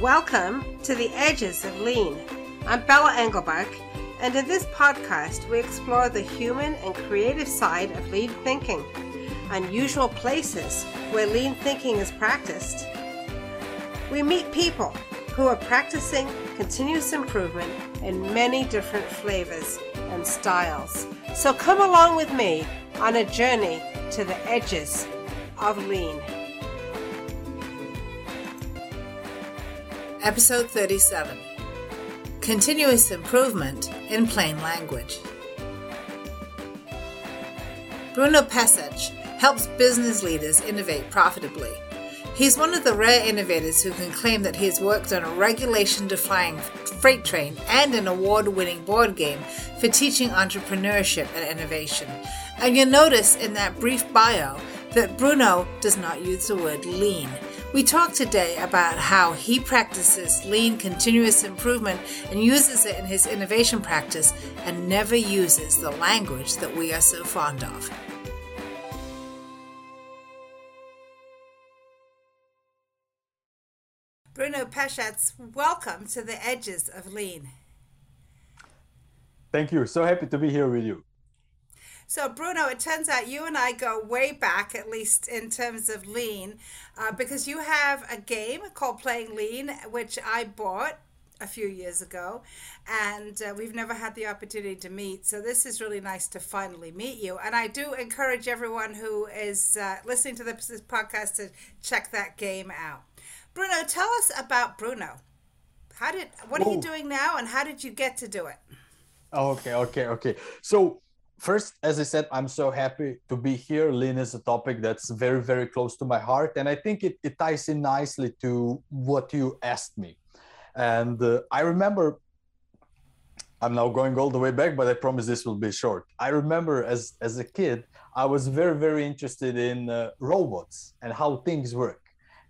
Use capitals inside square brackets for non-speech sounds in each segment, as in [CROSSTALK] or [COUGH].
Welcome to the Edges of Lean. I'm Bella Englebert, and in this podcast, we explore the human and creative side of lean thinking, unusual places where lean thinking is practiced. We meet people who are practicing continuous improvement in many different flavors and styles. So come along with me on a journey to the edges of lean. Episode 37 Continuous Improvement in Plain Language. Bruno Pešec helps business leaders innovate profitably. He's one of the rare innovators who can claim that he has worked on a regulation defying freight train and an award winning board game for teaching entrepreneurship and innovation. And you'll notice in that brief bio that Bruno does not use the word lean. We talk today about how he practices lean continuous improvement and uses it in his innovation practice and never uses the language that we are so fond of. Bruno Pešec, welcome to the edges of lean. Thank you. So happy to be here with you. So, Bruno, it turns out you and I go way back, at least in terms of lean, uh, because you have a game called Playing Lean, which I bought a few years ago, and uh, we've never had the opportunity to meet. So, this is really nice to finally meet you. And I do encourage everyone who is uh, listening to this podcast to check that game out. Bruno, tell us about Bruno. How did what are you doing now, and how did you get to do it? Okay, okay, okay. So first, as I said, I'm so happy to be here. Lean is a topic that's very, very close to my heart. And I think it, it ties in nicely to what you asked me. And uh, I remember, I'm now going all the way back, but I promise this will be short. I remember as, as a kid, I was very, very interested in uh, robots and how things work.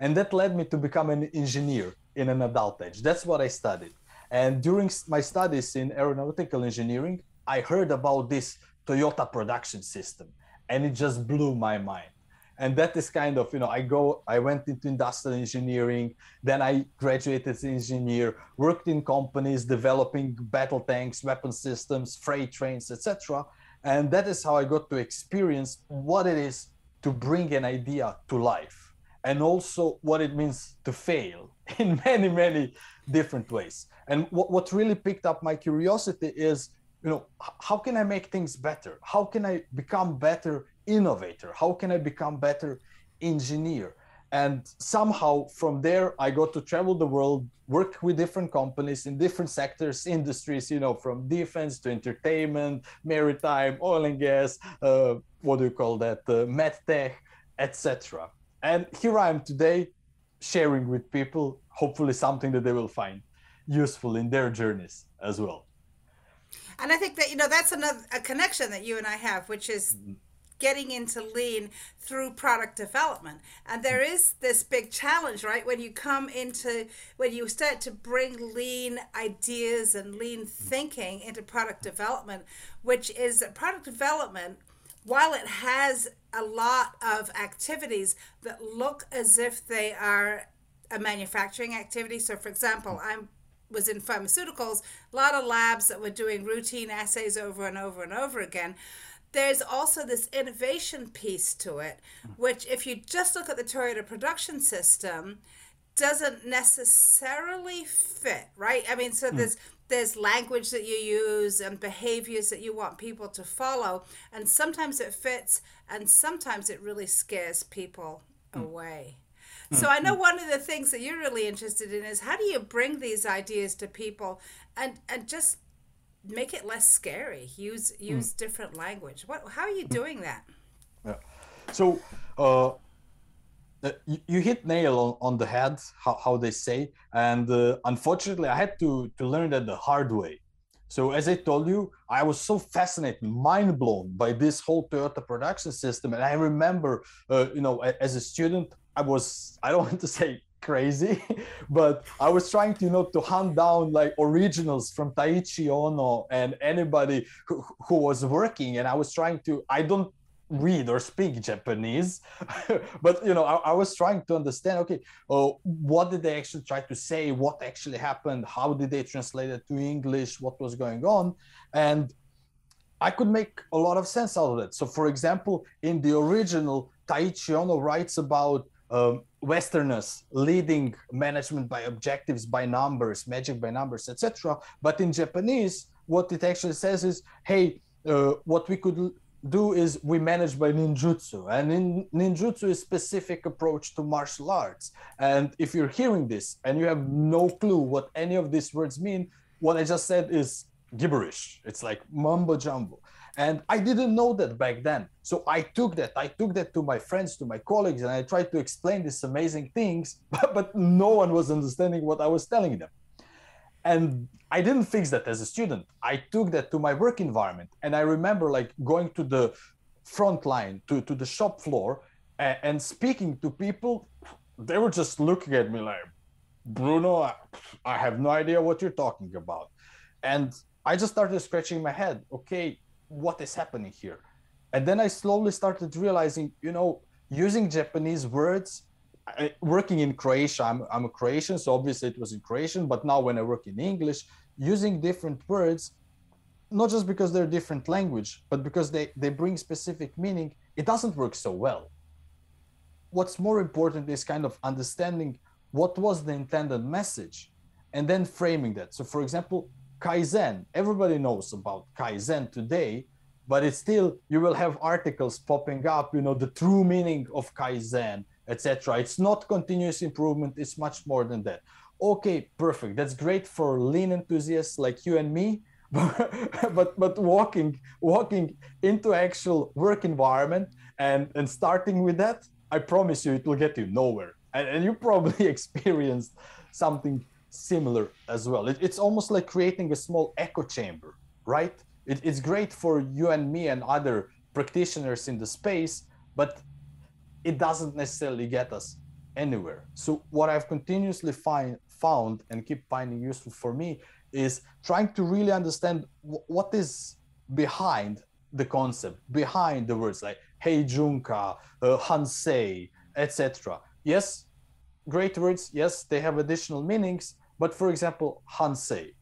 And that led me to become an engineer in an adult age. That's what I studied. And during my studies in aeronautical engineering, I heard about this Toyota production system, and it just blew my mind. And that is kind of, you know, I go, I went into industrial engineering, then I graduated as an engineer, worked in companies developing battle tanks, weapon systems, freight trains, etc. And that is how I got to experience what it is to bring an idea to life and also what it means to fail [LAUGHS] in many, many different ways. And what, what really picked up my curiosity is you know how can i make things better? How can i become better innovator? How can i become better engineer? And somehow from there i got to travel the world work with different companies in different sectors industries you know from defense to entertainment maritime oil and gas uh, what do you call that uh, medtech etc and here i am today sharing with people hopefully something that they will find useful in their journeys as well and I think that you know that's another a connection that you and I have, which is getting into lean through product development. And there is this big challenge, right? When you come into when you start to bring lean ideas and lean thinking into product development, which is product development while it has a lot of activities that look as if they are a manufacturing activity. So, for example. I'm was in pharmaceuticals, a lot of labs that were doing routine assays over and over and over again. There's also this innovation piece to it, which, if you just look at the Toyota production system, doesn't necessarily fit, right? I mean, so mm. there's there's language that you use and behaviors that you want people to follow, and sometimes it fits, and sometimes it really scares people mm. away. So I know one of the things that you're really interested in is how do you bring these ideas to people and and just make it less scary. Use use mm. different language. What how are you mm. doing that? Yeah. So uh, uh, you, you, hit nail on, on the head, how, how they say, and uh, unfortunately, I had to to learn that the hard way. So as I told you, I was so fascinated, mind blown by this whole Toyota production system, and I remember, uh, you know, as a student, I was I don't [LAUGHS] want to say crazy, but I was trying to you know to hunt down like originals from Taiichi Ohno and anybody who, who was working, and I was trying to I don't read or speak Japanese, [LAUGHS] but you know, I, I, was trying to understand. Okay, oh, what did they actually try to say? What actually happened? How did they translate it to English? What was going on? And I could make a lot of sense out of it. So, for example, in the original, Taiichi Ohno writes about um, Westerners leading management by objectives, by numbers, magic by numbers, etc. But in Japanese, what it actually says is, hey, uh, what we could do is we manage by ninjutsu. And in ninjutsu is specific approach to martial arts. And if you're hearing this and you have no clue what any of these words mean what i just said is gibberish. It's like mumbo jumbo and i didn't know that back then. So i took that i took that to my friends to my colleagues and i tried to explain these amazing things [LAUGHS] but, but no one was understanding what i was telling them. And i didn't fix that as a student. I took that to my work environment. And i remember like going to the front line to, to the shop floor and, and speaking to people. They were just looking at me like bruno I, I have no idea what you're talking about. And i just started scratching my head. Okay what is happening here and then i slowly started realizing you know using japanese words I, working in Croatia, I'm, I'm a Croatian, so obviously it was in Croatian, but now when I work in English, using different words, not just because they're different language, but because they, they bring specific meaning, it doesn't work so well. What's more important is kind of understanding what was the intended message and then framing that. So, for example, Kaizen, everybody knows about Kaizen today, but it's still, you will have articles popping up, you know, the true meaning of Kaizen etc. It's not continuous improvement, it's much more than that. Okay, perfect. That's great for lean enthusiasts like you and me. [LAUGHS] but but walking walking into actual work environment and and starting with that, I promise you it will get you nowhere. And, and you probably [LAUGHS] experienced something similar as well. It, it's almost like creating a small echo chamber, right? It, it's great for you and me and other practitioners in the space, but it doesn't necessarily get us anywhere. So what I've continuously find, found and keep finding useful for me is trying to really understand w- what is behind the concept, behind the words like heijunka, uh, hansei, etc. Yes, great words. Yes, they have additional meanings. But for example, hansei.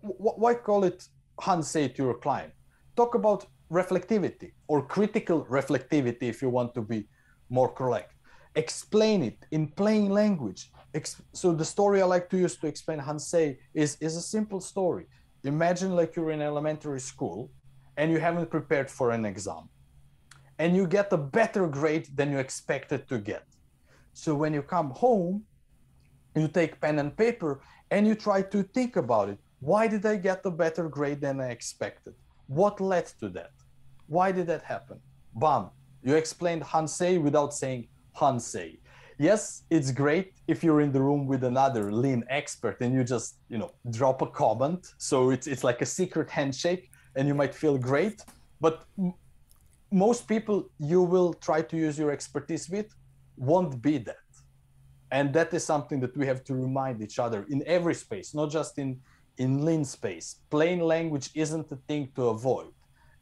Why call it hansei to your client? Talk about reflectivity or critical reflectivity if you want to be more correct. Explain it in plain language. So the story I like to use to explain Hansei is, is a simple story. Imagine like you're in elementary school and you haven't prepared for an exam and you get a better grade than you expected to get. So when you come home, you take pen and paper and you try to think about it. Why did I get a better grade than I expected? What led to that? Why did that happen? Bam, you explained Hansei without saying Hansei. Yes, it's great if you're in the room with another lean expert and you just, you know, drop a comment. So it's it's like a secret handshake and you might feel great, but m- most people you will try to use your expertise with won't be that. And that is something that we have to remind each other in every space, not just in in lean space. Plain language isn't a thing to avoid.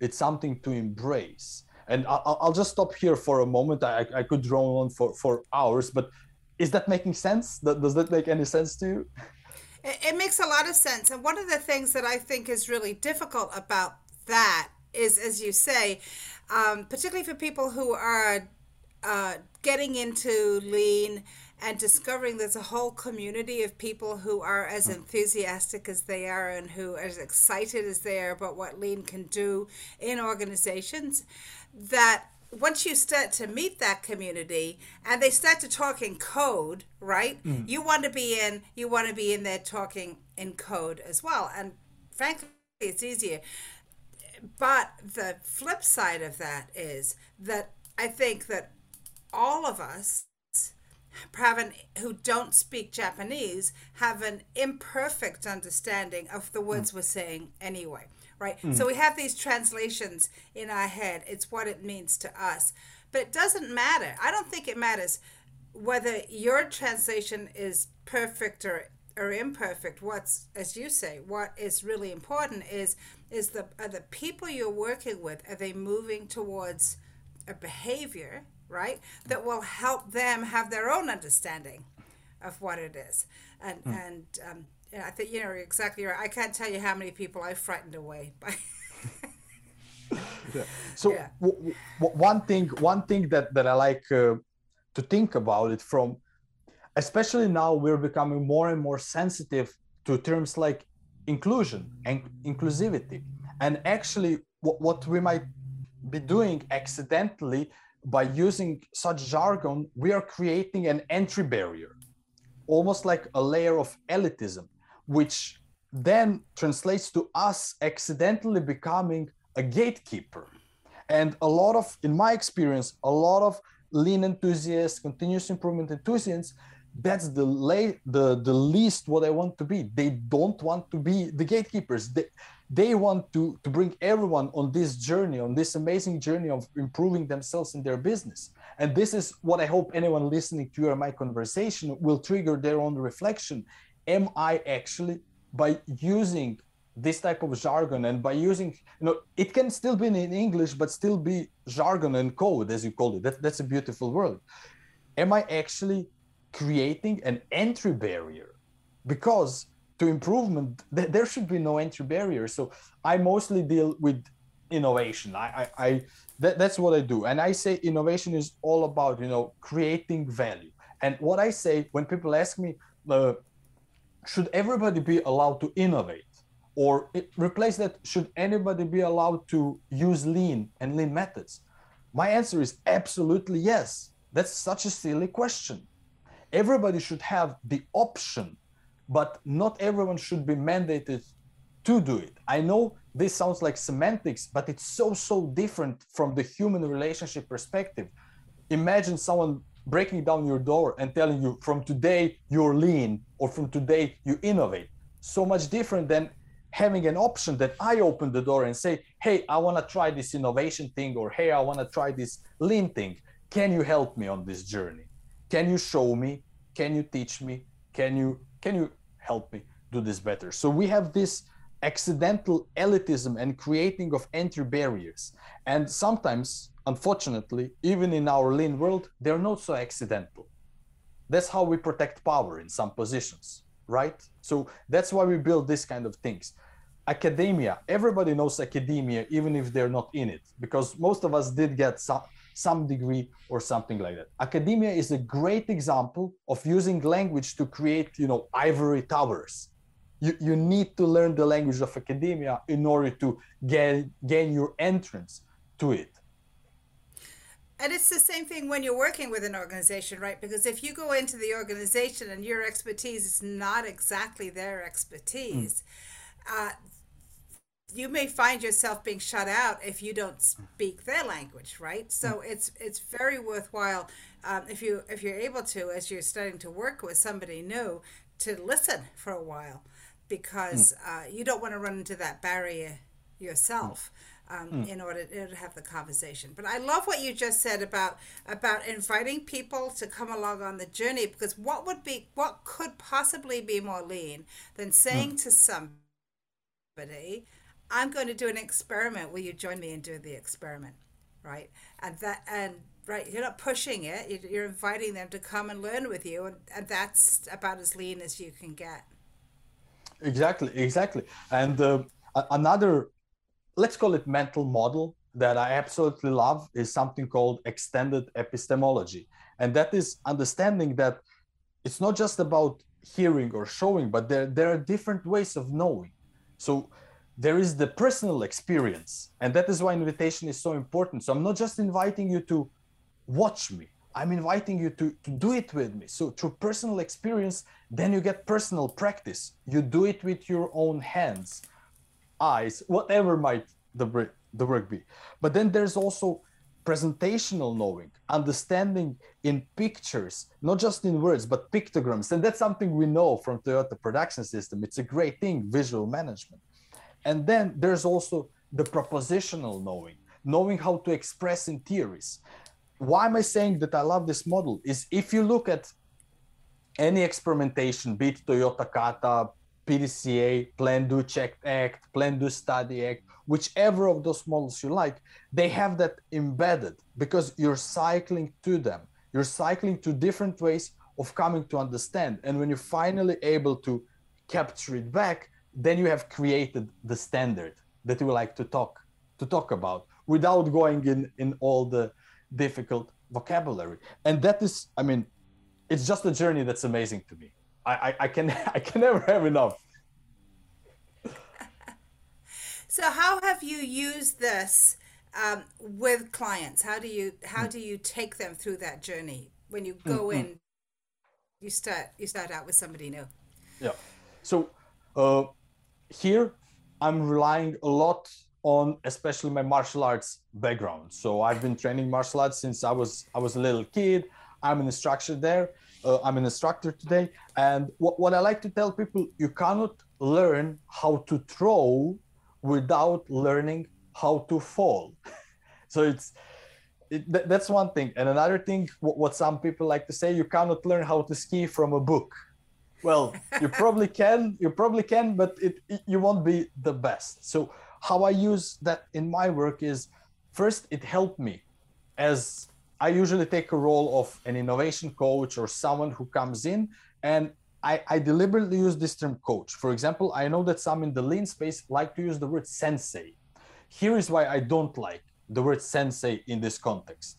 It's something to embrace and I'll, I'll just stop here for a moment. I, I could drone on for, for hours, but is that making sense? Does that make any sense to you? It makes a lot of sense. And one of the things that I think is really difficult about that is, as you say, um, particularly for people who are uh, getting into lean and discovering there's a whole community of people who are as enthusiastic as they are and who are as excited as they are about what lean can do in organizations that once you start to meet that community and they start to talk in code, right? Mm. You want to be in you want to be in there talking in code as well. And frankly, it's easier. But the flip side of that is that I think that all of us have an, who don't speak Japanese have an imperfect understanding of the words mm. we're saying anyway right? Mm. So we have these translations in our head. It's what it means to us. But it doesn't matter. I don't think it matters whether your translation is perfect or or imperfect what's as you say what is really important is is the are the people you're working with are they moving towards a behavior, right, that will help them have their own understanding of what it is. And mm. and um, yeah, I think you know exactly right. I can't tell you how many people I frightened away by. yeah. [LAUGHS] So yeah. W- w- one thing, one thing that that I like uh, to think about it from, especially now we're becoming more and more sensitive to terms like inclusion and inclusivity, and actually what, what we might be doing accidentally by using such jargon, we are creating an entry barrier, almost like a layer of elitism, which then translates to us accidentally becoming a gatekeeper. And a lot of, in my experience, a lot of lean enthusiasts, continuous improvement enthusiasts, that's the the the least what I want to be. They don't want to be the gatekeepers. They they want to to bring everyone on this journey, on this amazing journey of improving themselves in their business. And this is what I hope anyone listening to your my conversation will trigger their own reflection. Am I actually by using this type of jargon and by using you know it can still be in english but still be jargon and code as you call it that, that's a beautiful word am i actually creating an entry barrier because to improvement th- there should be no entry barrier. So i mostly deal with innovation. I i, I that, that's what i do. And i say innovation is all about you know creating value. And what i say when people ask me uh, should everybody be allowed to innovate? Or it, replace that should anybody be allowed to use lean and lean methods? My answer is absolutely yes. That's such a silly question. Everybody should have the option but not everyone should be mandated to do it i know this sounds like semantics but it's so so different from the human relationship perspective imagine someone breaking down your door and telling you from today you're lean or from today you innovate so much different than having an option that I open the door and say, hey, I want to try this innovation thing, or hey, I want to try this lean thing. Can you help me on this journey? Can you show me? Can you teach me? Can you can you help me do this better? So we have this accidental elitism and creating of entry barriers. And sometimes, unfortunately, even in our lean world, they're not so accidental. That's how we protect power in some positions, right? So that's why we build this kind of things academia everybody knows academia even if they're not in it because most of us did get some some degree or something like that academia is a great example of using language to create you know ivory towers you, you need to learn the language of academia in order to get, gain your entrance to it and it's the same thing when you're working with an organization, right? Because if you go into the organization and your expertise is not exactly their expertise, mm. uh, you may find yourself being shut out if you don't speak their language, right? So mm. it's it's very worthwhile um, if you if you're able to, as you're starting to work with somebody new, to listen for a while, because mm. uh, you don't want to run into that barrier yourself. Um, mm. in order to have the conversation. But I love what you just said about about inviting people to come along on the journey because what would be what could possibly be more lean than saying mm. to somebody, I'm going to do an experiment. Will you join me in doing the experiment? Right. And that, and right, you're not pushing it. You're inviting them to come and learn with you. And, and that's about as lean as you can get. Exactly. Exactly. And uh, another, let's call it mental model that I absolutely love is something called extended epistemology. And that is understanding that it's not just about hearing or showing, but there, there are different ways of knowing. So there is the personal experience. And that is why invitation is so important. So i'm not just inviting you to watch me. I'm inviting you to, to do it with me. So through personal experience then you get personal practice. You do it with your own hands eyes whatever might the, the work be. But then there's also presentational knowing understanding in pictures not just in words but pictograms. And that's something we know from toyota production system. It's a great thing visual management and then there's also the propositional knowing, knowing how to express in theories. Why am I saying that I love this model? Is if you look at any experimentation, be it Toyota Kata, PDCA, Plan, Do, Check, Act, Plan, Do, Study, Act, whichever of those models you like, they have that embedded because you're cycling to them. You're cycling to different ways of coming to understand. And when you're finally able to capture it back, then you have created the standard that you like to talk to talk about without going in in all the difficult vocabulary. And that is, I mean, it's just a journey that's amazing to me. I, I, I can [LAUGHS] I can never have enough. so how have you used this um, with clients? How do you how do you take them through that journey when you go mm-hmm. in? You start you start out with somebody new. Yeah. So uh, here I'm relying a lot on especially my martial arts background. So I've been training martial arts since I was I was a little kid. I'm an instructor there. Uh, I'm an instructor today. And what, what I like to tell people, you cannot learn how to throw without learning how to fall. [LAUGHS] so it's it, th- that's one thing. And another thing, what, what some people like to say, you cannot learn how to ski from a book. Well, you probably can, you probably can, but it, it you won't be the best. So how I use that in my work is first it helped me as I usually take a role of an innovation coach or someone who comes in and I, I, deliberately use this term coach. For example, I know that some in the lean space like to use the word sensei. Here is why I don't like the word sensei in this context.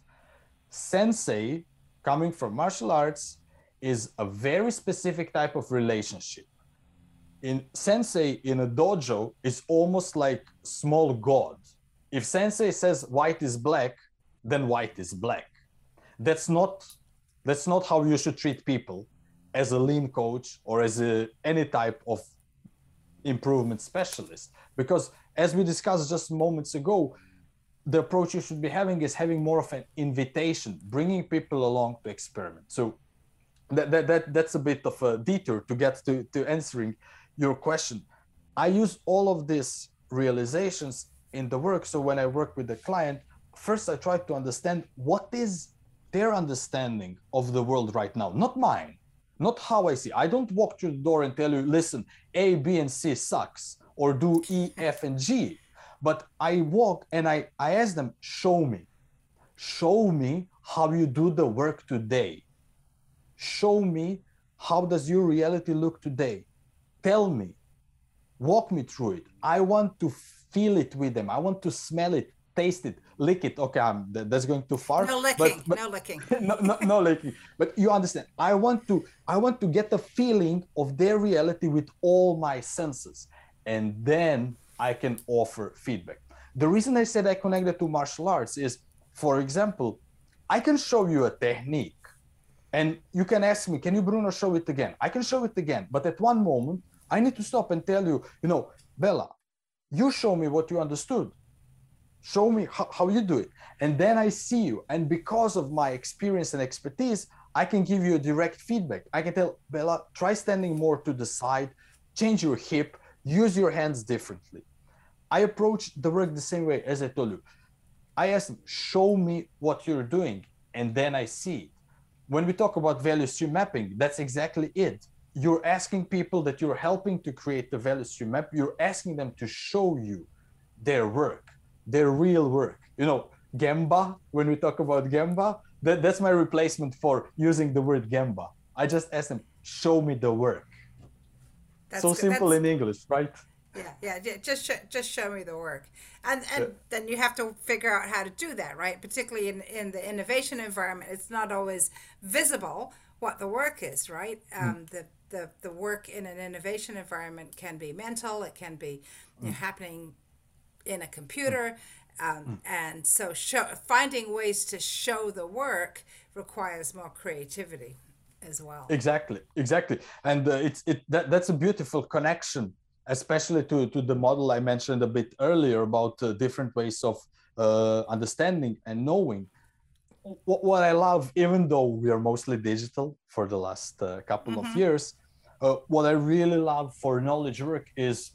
Sensei, coming from martial arts, is a very specific type of relationship. In sensei in a dojo is almost like small god. If sensei says white is black, then white is black. That's not that's not how you should treat people as a lean coach or as a, any type of improvement specialist because as we discussed just moments ago the approach you should be having is having more of an invitation bringing people along to experiment so that, that, that that's a bit of a detour to get to, to answering your question i use all of these realizations in the work so when i work with the client first I try to understand what is their understanding of the world right now, not mine, not how I see. I don't walk through the door and tell you, listen, A, B, and C sucks, or do E, F, and G. But I walk and I, I ask them, show me. Show me how you do the work today. Show me how does your reality look today. Tell me. Walk me through it. I want to feel it with them. I want to smell it taste it, lick it. Okay, I'm, that's going too far. No licking. But, but, no licking. [LAUGHS] no, no, no licking. But you understand. I want to. I want to get the feeling of their reality with all my senses, and then I can offer feedback. The reason I said I connected to martial arts is, for example, I can show you a technique, and you can ask me, "Can you, Bruno, show it again?" I can show it again, but at one moment, I need to stop and tell you, you know, Bella, you show me what you understood. Show me how, how you do it. And then i see you. And because of my experience and expertise i can give you a direct feedback. I can tell bella try standing more to the side change your hip use your hands differently. I approach the work the same way as i told you. I ask them show me what you're doing. And then i see when we talk about value stream mapping that's exactly it you're asking people that you're helping to create the value stream map you're asking them to show you their work their real work. You know, Gemba, when we talk about Gemba, that, that's my replacement for using the word Gemba. I just ask them, show me the work. That's so good. simple that's, in English, right? Yeah, yeah. Just sh- just show me the work, and and yeah. then you have to figure out how to do that, right? Particularly in in the innovation environment, it's not always visible what the work is, right? Mm. Um, the the the work in an innovation environment can be mental, it can be mm. happening in a computer. Um, mm. And so show, finding ways to show the work requires more creativity as well. Exactly, exactly. And uh, it's it that, that's a beautiful connection, especially to, to the model I mentioned a bit earlier about uh, different ways of uh, understanding and knowing. What, what I love, even though we are mostly digital for the last uh, couple mm-hmm. of years, uh, what I really love for knowledge work is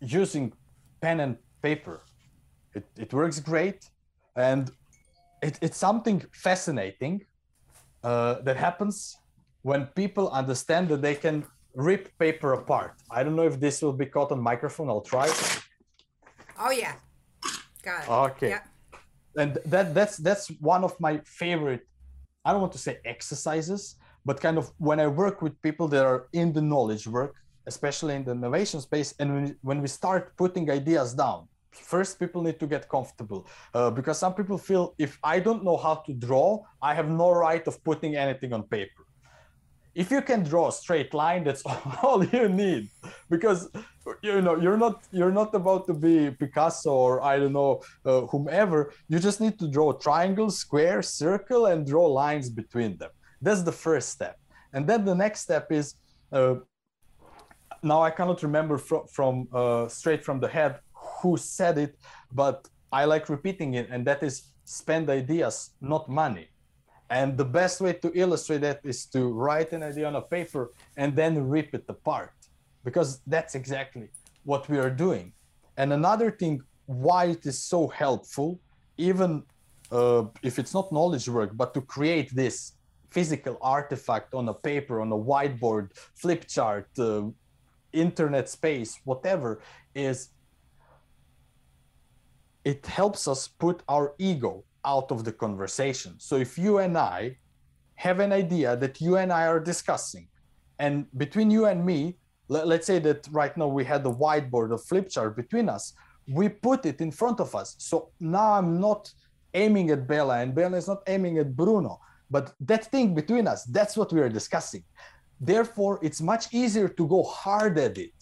using pen and paper. It, it works great. And it, it's something fascinating uh, that happens when people understand that they can rip paper apart. I don't know if this will be caught on microphone. I'll try. Oh yeah, got it. Okay. Yeah. And that that's that's one of my favorite. I don't want to say exercises, but kind of when I work with people that are in the knowledge work, especially in the innovation space, and when when we start putting ideas down, first people need to get comfortable uh, because some people feel if I don't know how to draw, I have no right of putting anything on paper if you can draw a straight line that's [LAUGHS] all you need. Because you know you're not you're not about to be picasso or i don't know uh, whomever. You just need to draw triangle square circle and draw lines between them. That's the first step. And then the next step is uh, now i cannot remember from, from uh, straight from the head who said it but i like repeating it and that is spend ideas not money and the best way to illustrate that is to write an idea on a paper and then rip it apart, because that's exactly what we are doing. And another thing, why it is so helpful, even uh, if it's not knowledge work, but to create this physical artifact on a paper, on a whiteboard, flip chart, uh, internet space, whatever, is it helps us put our ego out of the conversation. So if you and I have an idea that you and I are discussing, and between you and me, let, us say that right now we had the whiteboard of flip chart between us, we put it in front of us. So now I'm not aiming at Bella, and Bella is not aiming at Bruno, but that thing between us, that's what we are discussing. Therefore, it's much easier to go hard at it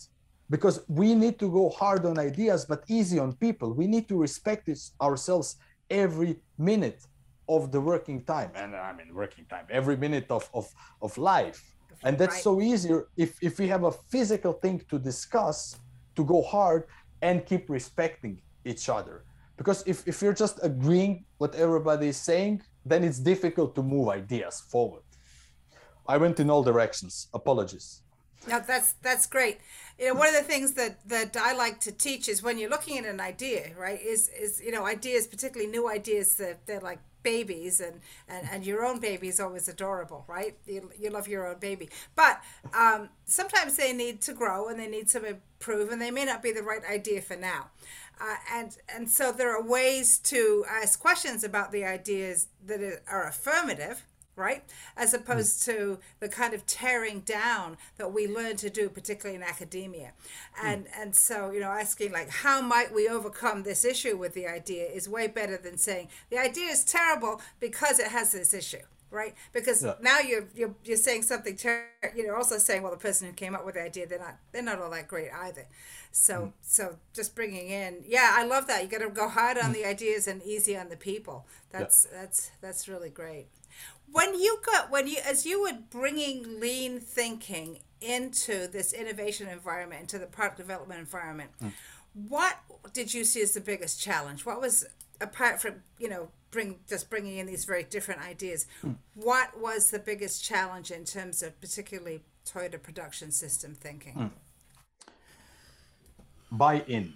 because we need to go hard on ideas, but easy on people. We need to respect ourselves every minute of the working time. And i mean working time every minute of of, of life. And that's right. so easier if if we have a physical thing to discuss to go hard and keep respecting each other. Because if, if you're just agreeing what everybody is saying then it's difficult to move ideas forward. I went in all directions. Apologies no, that's that's great. You know, one of the things that that I like to teach is when you're looking at an idea, right? Is is you know ideas, particularly new ideas that they're like babies and, and and your own baby is always adorable right you, you love your own baby but um, sometimes they need to grow and they need to improve and they may not be the right idea for now uh, and and so there are ways to ask questions about the ideas that are affirmative right? As opposed to the kind of tearing down that we learn to do, particularly in academia. And mm. and so, you know, asking like how might we overcome this issue with the idea is way better than saying the idea is terrible because it has this issue. Right, because yeah. now you're, you're you're saying something. Ter- you know, also saying, well, the person who came up with the idea, they're not they're not all that great either. So mm. so just bringing in, yeah, I love that. You got to go hard on mm. the ideas and easy on the people. That's yeah. that's that's really great when you got when you as you were bringing lean thinking into this innovation environment into the product development environment mm. what did you see as the biggest challenge what was apart from you know bring just bringing in these very different ideas mm. what was the biggest challenge in terms of particularly toyota production system thinking mm. buy in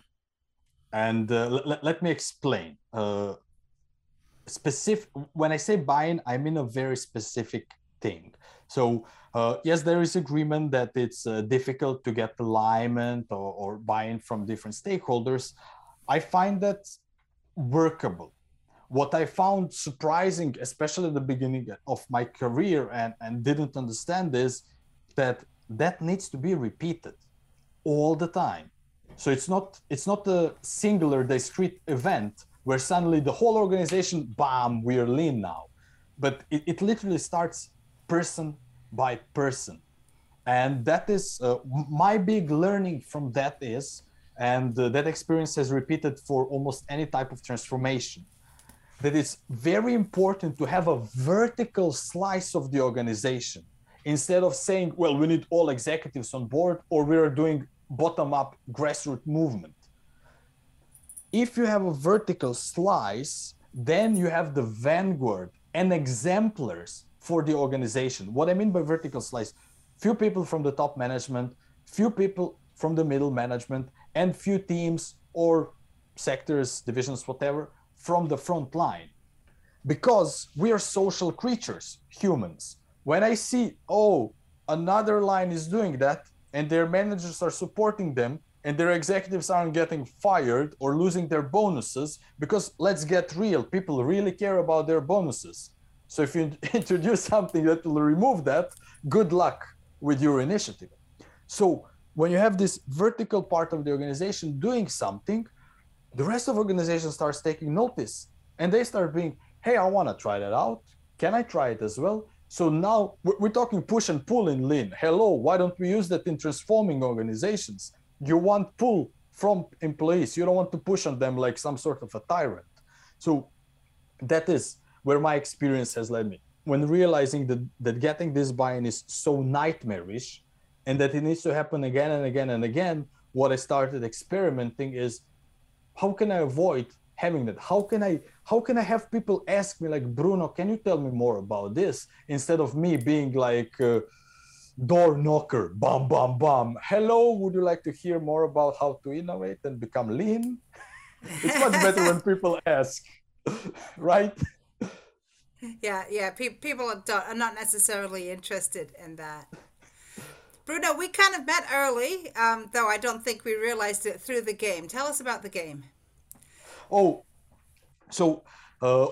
and uh, l- let me explain uh, specific when i say buy-in i mean a very specific thing. So uh, yes there is agreement that it's uh, difficult to get alignment or, or buy-in from different stakeholders. I find that workable. What i found surprising especially at the beginning of my career and, and didn't understand is that that needs to be repeated all the time. So it's not it's not a singular discrete event where suddenly the whole organization, bam, we're lean now. But it, it literally starts person by person. And that is uh, my big learning from that is, and uh, that experience has repeated for almost any type of transformation, that it's very important to have a vertical slice of the organization instead of saying, well, we need all executives on board or we are doing bottom up grassroots movement if you have a vertical slice, then you have the vanguard and exemplars for the organization. What I mean by vertical slice, few people from the top management, few people from the middle management, and few teams or sectors, divisions, whatever, from the front line. Because we are social creatures, humans. When I see, oh, another line is doing that and their managers are supporting them and their executives aren't getting fired or losing their bonuses because let's get real people really care about their bonuses. So if you [LAUGHS] introduce something that will remove that good luck with your initiative. So when you have this vertical part of the organization doing something the rest of the organization starts taking notice and they start being hey i want to try that out. Can i try it as well? So now we're talking push and pull in lean. Hello why don't we use that in transforming organizations you want pull from employees. You don't want to push on them like some sort of a tyrant. So that is where my experience has led me. When realizing that, that getting this buy-in is so nightmarish and that it needs to happen again and again and again what i started experimenting is how can i avoid having that? How can i how can i have people ask me like bruno can you tell me more about this? instead of me being like uh, door knocker bam bam bam. Hello would you like to hear more about how to innovate and become lean? [LAUGHS] It's much better when people ask [LAUGHS] right? Yeah yeah Pe- people are not necessarily interested in that. Bruno we kind of met early um, though i don't think we realized it through the game. Tell us about the game. Oh so uh,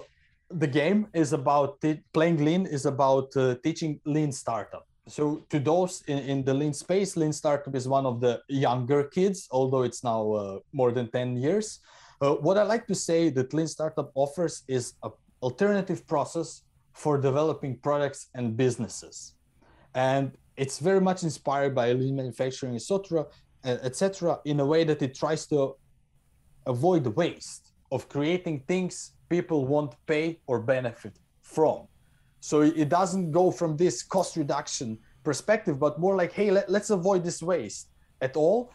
the game is about t- playing lean is about uh, teaching lean startup so to those in, in, the lean space lean startup is one of the younger kids although it's now uh, more than 10 years. Uh, what i like to say that lean startup offers is an alternative process for developing products and businesses. And it's very much inspired by lean manufacturing etc etc in a way that it tries to avoid waste of creating things people won't pay or benefit from so it doesn't go from this cost reduction perspective, but more like, hey, let, us avoid this waste at all.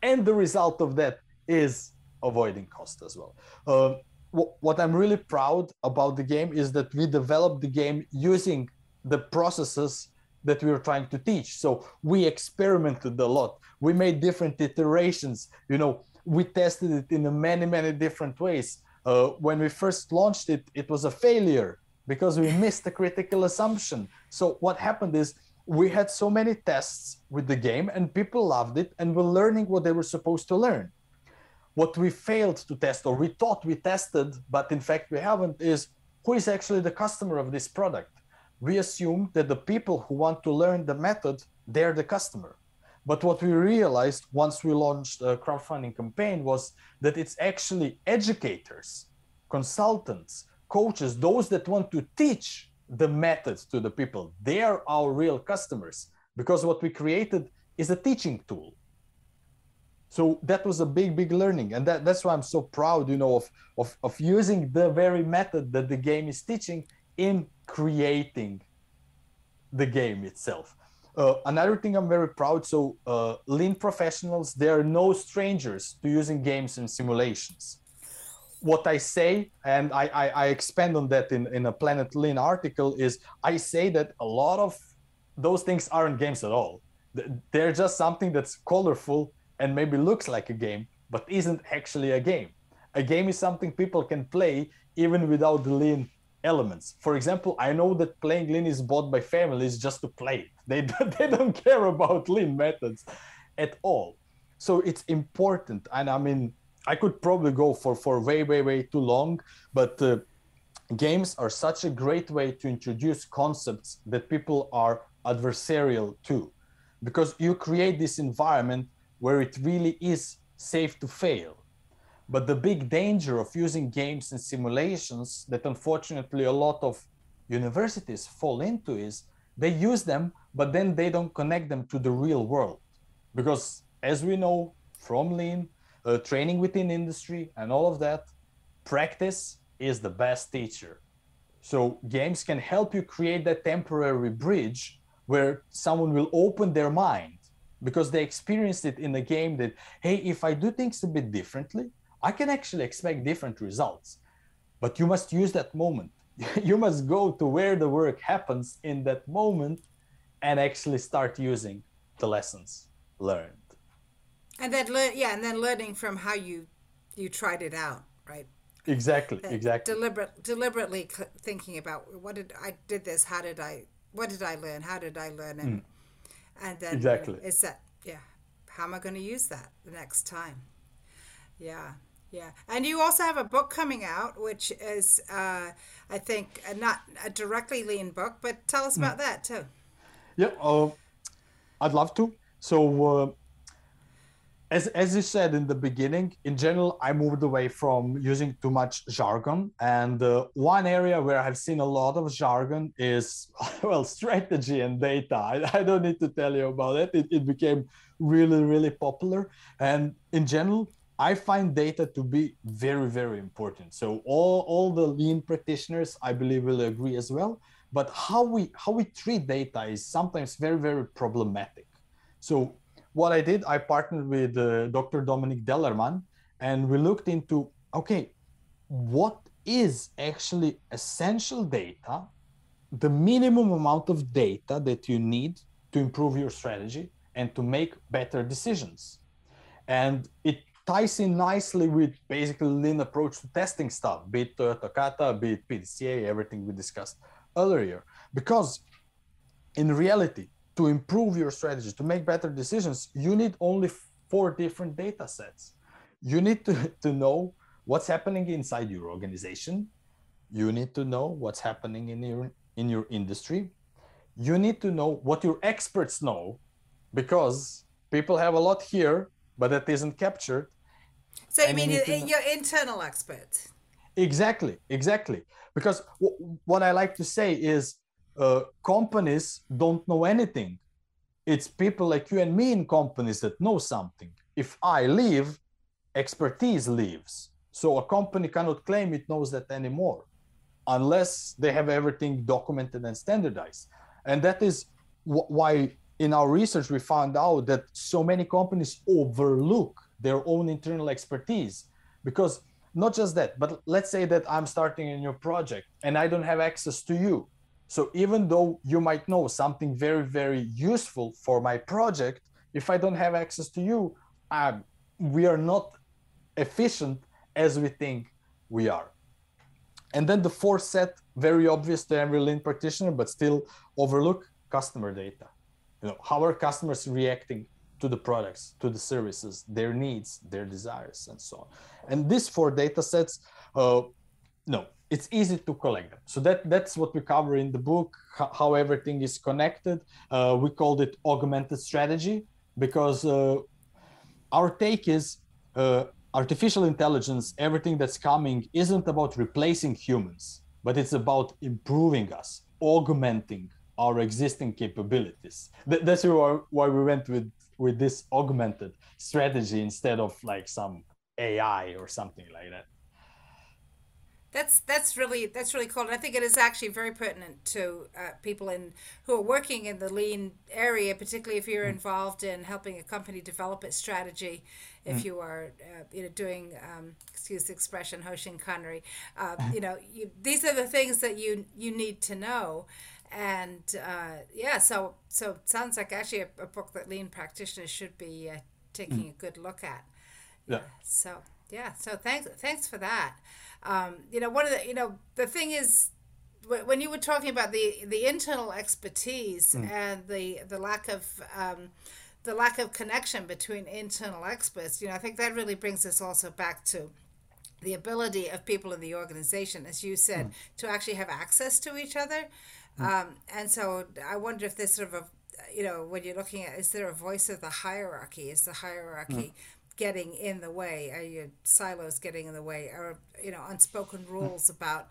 And the result of that is avoiding cost as well. Uh, what I'm really proud about the game is that we developed the game using the processes that we were trying to teach. So we experimented a lot. We made different iterations. You know, we tested it in many, many different ways. Uh, when we first launched it, it was a failure because we missed the critical assumption. So what happened is we had so many tests with the game and people loved it and were learning what they were supposed to learn. What we failed to test or we thought we tested, but in fact we haven't, is who is actually the customer of this product. We assume that the people who want to learn the method, they're the customer. But what we realized once we launched a crowdfunding campaign was that it's actually educators, consultants, coaches, those that want to teach the methods to the people, they are our real customers because what we created is a teaching tool. So that was a big, big learning. And that, that's why I'm so proud, you know, of, of, of using the very method that the game is teaching in creating the game itself. Uh, another thing I'm very proud. So, uh, lean professionals, they are no strangers to using games and simulations what I say, and I, I, I, expand on that in, in a Planet Lean article, is I say that a lot of those things aren't games at all. They're just something that's colorful and maybe looks like a game, but isn't actually a game. A game is something people can play even without the lean elements. For example, I know that playing lean is bought by families just to play. [LAUGHS] They, they don't care about lean methods at all. So it's important. And I mean, I could probably go for for way way way too long, but uh, games are such a great way to introduce concepts that people are adversarial to, because you create this environment where it really is safe to fail. But the big danger of using games and simulations that unfortunately a lot of universities fall into is they use them, but then they don't connect them to the real world. Because as we know from Lean, uh, training within industry and all of that, practice is the best teacher. So games can help you create that temporary bridge where someone will open their mind because they experienced it in a game that, hey, if I do things a bit differently, I can actually expect different results. But you must use that moment. [LAUGHS] you must go to where the work happens in that moment and actually start using the lessons learned and then learn yeah and then learning from how you you tried it out right? Exactly exactly. deliberate deliberately thinking about what did i did this how did i what did i learn how did i learn and mm. and then exactly. is that yeah how am i going to use that the next time? Yeah yeah. And you also have a book coming out which is uh, i think uh, not a directly lean book but tell us about mm. that too. Yeah uh, i'd love to. So uh, as, as you said in the beginning, in general, I moved away from using too much jargon. And uh, one area where I've seen a lot of jargon is, [LAUGHS] well, strategy and data. I, I don't need to tell you about it. it. It became really, really popular. And in general, I find data to be very, very important. So all, all the lean practitioners, I believe, will agree as well. But how we how we treat data is sometimes very, very problematic. So what I did, I partnered with uh, Dr. Dominik Dellermann, and we looked into okay, what is actually essential data, the minimum amount of data that you need to improve your strategy and to make better decisions. And it ties in nicely with basically lean approach to testing stuff, be it Toyota Kata, be it PDCA, everything we discussed earlier. Because in reality, to improve your strategy, to make better decisions, you need only four different data sets. You need to, to know what's happening inside your organization. You need to know what's happening in your in your industry. You need to know what your experts know, because people have a lot here, but that isn't captured. So you mean you your internal experts? Exactly, exactly. Because what I like to say is uh, companies don't know anything. It's people like you and me in companies that know something. If I leave, expertise leaves. So a company cannot claim it knows that anymore unless they have everything documented and standardized. And that is wh- why in our research we found out that so many companies overlook their own internal expertise because not just that but let's say that i'm starting a new project and i don't have access to you so even though you might know something very, very useful for my project, if I don't have access to you, um, we are not efficient as we think we are. And then the fourth set, very obvious to every lean practitioner, but still overlook customer data. You know, how are customers reacting to the products, to the services, their needs, their desires, and so on. And these four data sets, uh, no, it's easy to collect them. So that that's what we cover in the book, how, everything is connected. Uh, we called it augmented strategy because uh, our take is uh, artificial intelligence, everything that's coming isn't about replacing humans, but it's about improving us, augmenting our existing capabilities. Th- that's why, why we went with with this augmented strategy instead of like some AI or something like that. That's that's really that's really cool. And I think it is actually very pertinent to uh, people in who are working in the lean area, particularly if you're mm. involved in helping a company develop its strategy. If mm. you are, uh, you know, doing, um, excuse the expression, Hoshin Kanri, uh, [LAUGHS] you know, you, these are the things that you you need to know. And uh, yeah, so so it sounds like actually a, a, book that lean practitioners should be uh, taking mm. a good look at. Yeah. yeah. So yeah, so thanks thanks for that. Um, you know, one of the you know the thing is when you were talking about the the internal expertise mm. and the the lack of um, the lack of connection between internal experts, you know, I think that really brings us also back to the ability of people in the organization, as you said, mm. to actually have access to each other. Mm. Um, and so I wonder if there's sort of a, you know, when you're looking at, is there a voice of the hierarchy? Is the hierarchy mm getting in the way? Are your silos getting in the way? Are you know unspoken hmm. rules mm. about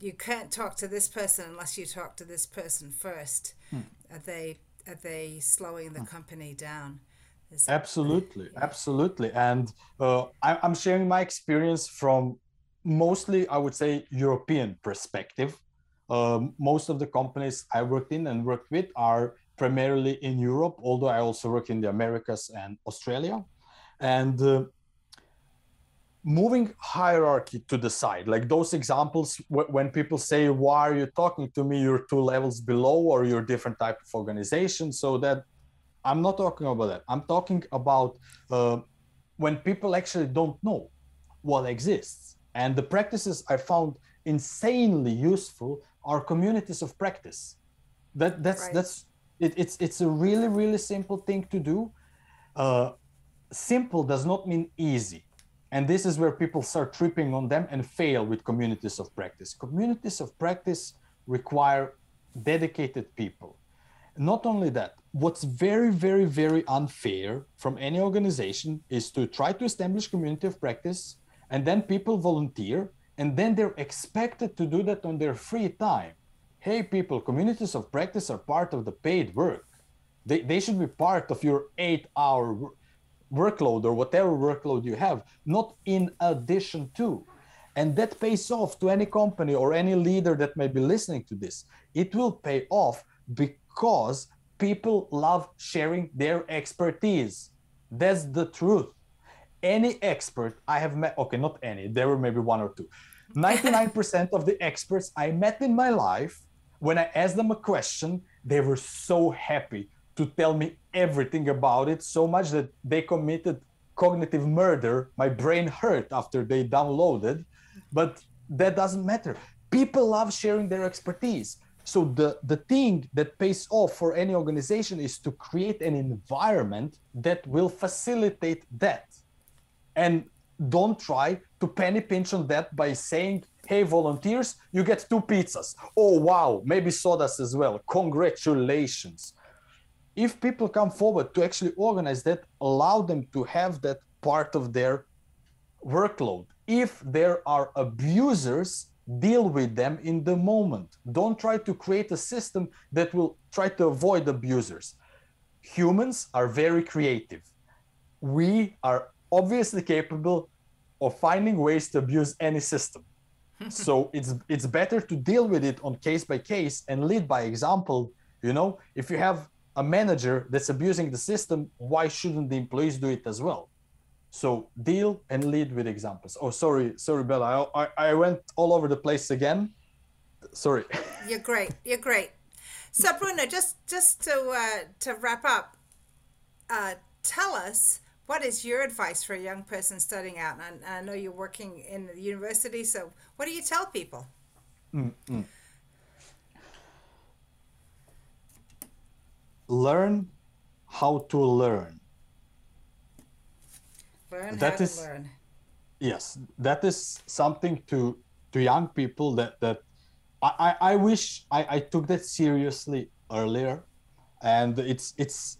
you can't talk to this person unless you talk to this person first? Mm. Are they are they slowing the hmm. company down? absolutely, yeah. absolutely. And uh, I, I'm sharing my experience from mostly, I would say, European perspective. Um, most of the companies I worked in and worked with are primarily in Europe, although I also work in the Americas and Australia and uh, moving hierarchy to the side like those examples w- when people say why are you talking to me? You're two levels below or you're different type of organization. So that i'm not talking about that. I'm talking about uh, when people actually don't know what exists. And the practices i found insanely useful are communities of practice. That that's right. that's it, it's it's a really really simple thing to do. Uh, simple does not mean easy. And this is where people start tripping on them and fail with communities of practice. Communities of practice require dedicated people. Not only that what's very very very unfair from any organization is to try to establish community of practice and then people volunteer and then they're expected to do that on their free time. Hey people communities of practice are part of the paid work. They, they should be part of your eight hour workload or whatever workload you have not in addition to. And that pays off to any company or any leader that may be listening to this. It will pay off because people love sharing their expertise. That's the truth. Any expert i have met okay not any there were maybe one or two. [LAUGHS] 99% of the experts i met in my life when I asked them a question, they were so happy to tell me everything about it, so much that they committed cognitive murder. My brain hurt after they downloaded, but that doesn't matter. People love sharing their expertise. So the, the thing that pays off for any organization is to create an environment that will facilitate that. And don't try to penny pinch on that by saying hey volunteers you get two pizzas oh wow maybe sodas as well congratulations if people come forward to actually organize that allow them to have that part of their workload. If there are abusers deal with them in the moment. Don't try to create a system that will try to avoid abusers. Humans are very creative. We are obviously capable of finding ways to abuse any system. [LAUGHS] So it's it's better to deal with it on case by case and lead by example. You know if you have a manager that's abusing the system why shouldn't the employees do it as well? So deal and lead with examples. Oh sorry sorry bella. I, I, I went all over the place again. Sorry. [LAUGHS] You're great. You're great. So bruno just just to uh, to wrap up uh, tell us what is your advice for a young person studying out? And I, I know you're working in the university, so what do you tell people? Mm-hmm. Learn how to learn. Learn that how is, to learn. Yes, that is something to to young people that that I, I wish I, I took that seriously earlier, and it's it's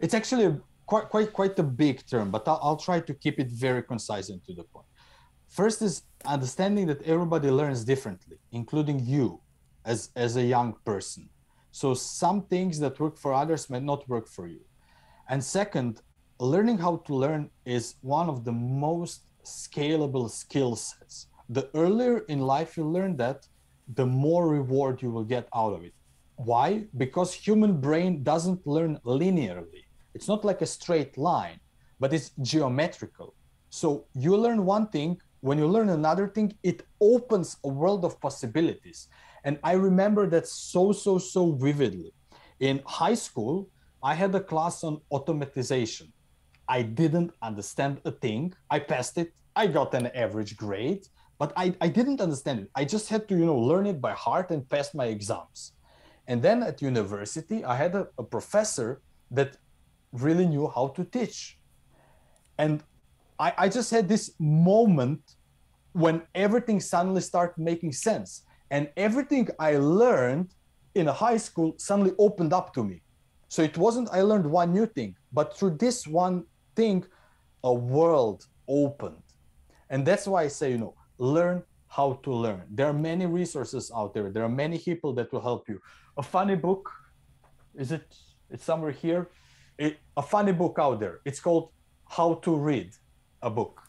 it's actually quite quite quite a big term, but I'll, I'll try to keep it very concise and to the point. First is understanding that everybody learns differently, including you as as a young person. So some things that work for others might not work for you. And second, learning how to learn is one of the most scalable skill sets. The earlier in life you learn that, the more reward you will get out of it. Why? Because human brain doesn't learn linearly. It's not like a straight line, but it's geometrical. So you learn one thing, when you learn another thing, it opens a world of possibilities. And I remember that so, so, so vividly. In high school, I had a class on automatization. I didn't understand a thing. I passed it. I got an average grade, but I, I didn't understand it. I just had to, you know, learn it by heart and pass my exams. And then at university, I had a, a professor that really knew how to teach. And I, I just had this moment when everything suddenly started making sense. And everything I learned in high school suddenly opened up to me. So it wasn't I learned one new thing, but through this one thing, a world opened. And that's why I say, you know, learn how to learn. There are many resources out there. There are many people that will help you. A funny book, is it? It's somewhere here it, a funny book out there. It's called How to Read a Book.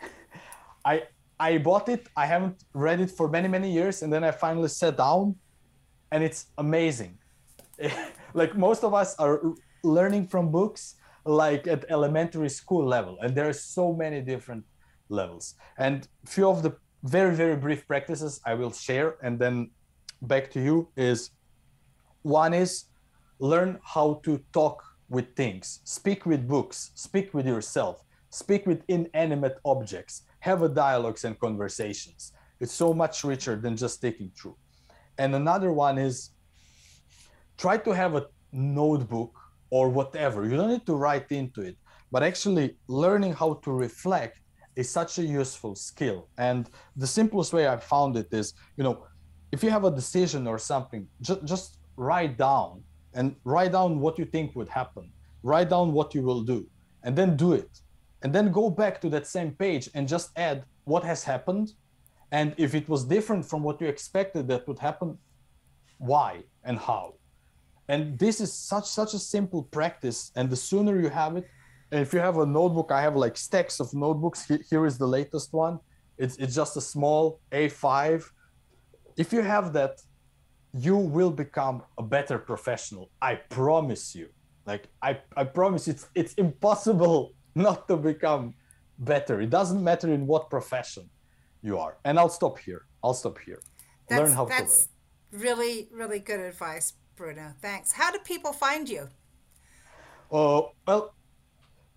[LAUGHS] I I bought it. I haven't read it for many many years, and then I finally sat down, and it's amazing. [LAUGHS] like most of us are learning from books like at elementary school level, and there are so many different levels. And few of the very very brief practices I will share, and then back to you is one is learn how to talk with things, speak with books, speak with yourself, speak with inanimate objects, have a dialogues and conversations. It's so much richer than just taking through. And another one is try to have a notebook or whatever. You don't need to write into it, but actually learning how to reflect is such a useful skill. And the simplest way I found it is, you know, if you have a decision or something, just just write down and write down what you think would happen. Write down what you will do and then do it. And then go back to that same page and just add what has happened. And if it was different from what you expected that would happen, why and how. And this is such such a simple practice. And the sooner you have it, and if you have a notebook, I have like stacks of notebooks. Here is the latest one. It's it's just a small A5. If you have that, you will become a better professional. I promise you. Like I, I promise it's it's impossible not to become better. It doesn't matter in what profession you are. And I'll stop here. I'll stop here. That's, learn how that's to learn. Really, really good advice, Bruno. Thanks. How do people find you? Uh, well,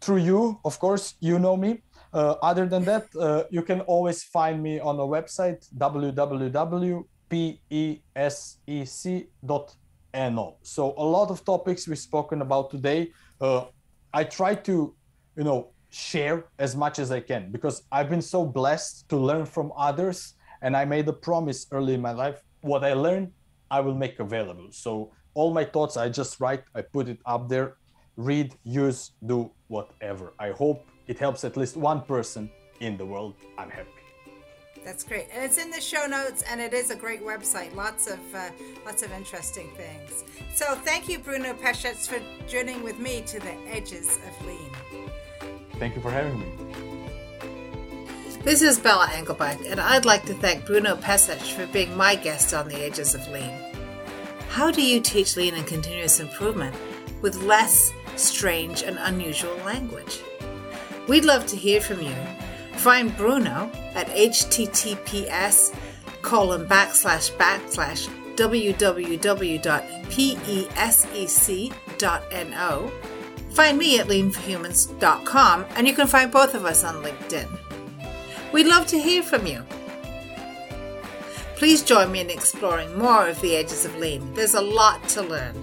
through you, of course, you know me. Uh, other than that, uh, you can always find me on a website www.pesec.no. So a lot of topics we've spoken about today. Uh, I try to, you know, share as much as I can because I've been so blessed to learn from others, and I made a promise early in my life: what I learn, I will make available. So all my thoughts, I just write, I put it up there read, use, do whatever. I hope it helps at least one person in the world. I'm happy. That's great, and it's in the show notes, and it is a great website. Lots of uh, lots of interesting things. So thank you, Bruno Pešec, for journeying with me to the edges of lean. Thank you for having me. This is Bella Englebach, and I'd like to thank Bruno Pešec for being my guest on the Edges of lean. How do you teach lean and continuous improvement with less strange, and unusual language. We'd love to hear from you. Find Bruno at https colon backslash backslash www.pesec.no. Find me at leanforhumans.com and you can find both of us on LinkedIn. We'd love to hear from you. Please join me in exploring more of the edges of lean. There's a lot to learn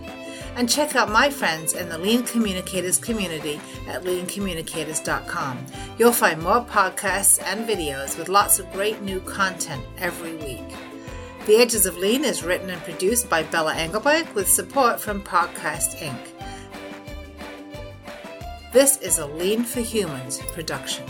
and check out my friends in the Lean Communicators community at leancommunicators.com. You'll find more podcasts and videos with lots of great new content every week. The Edges of Lean is written and produced by Bella Englebach with support from Podcast Inc. This is a Lean for Humans production.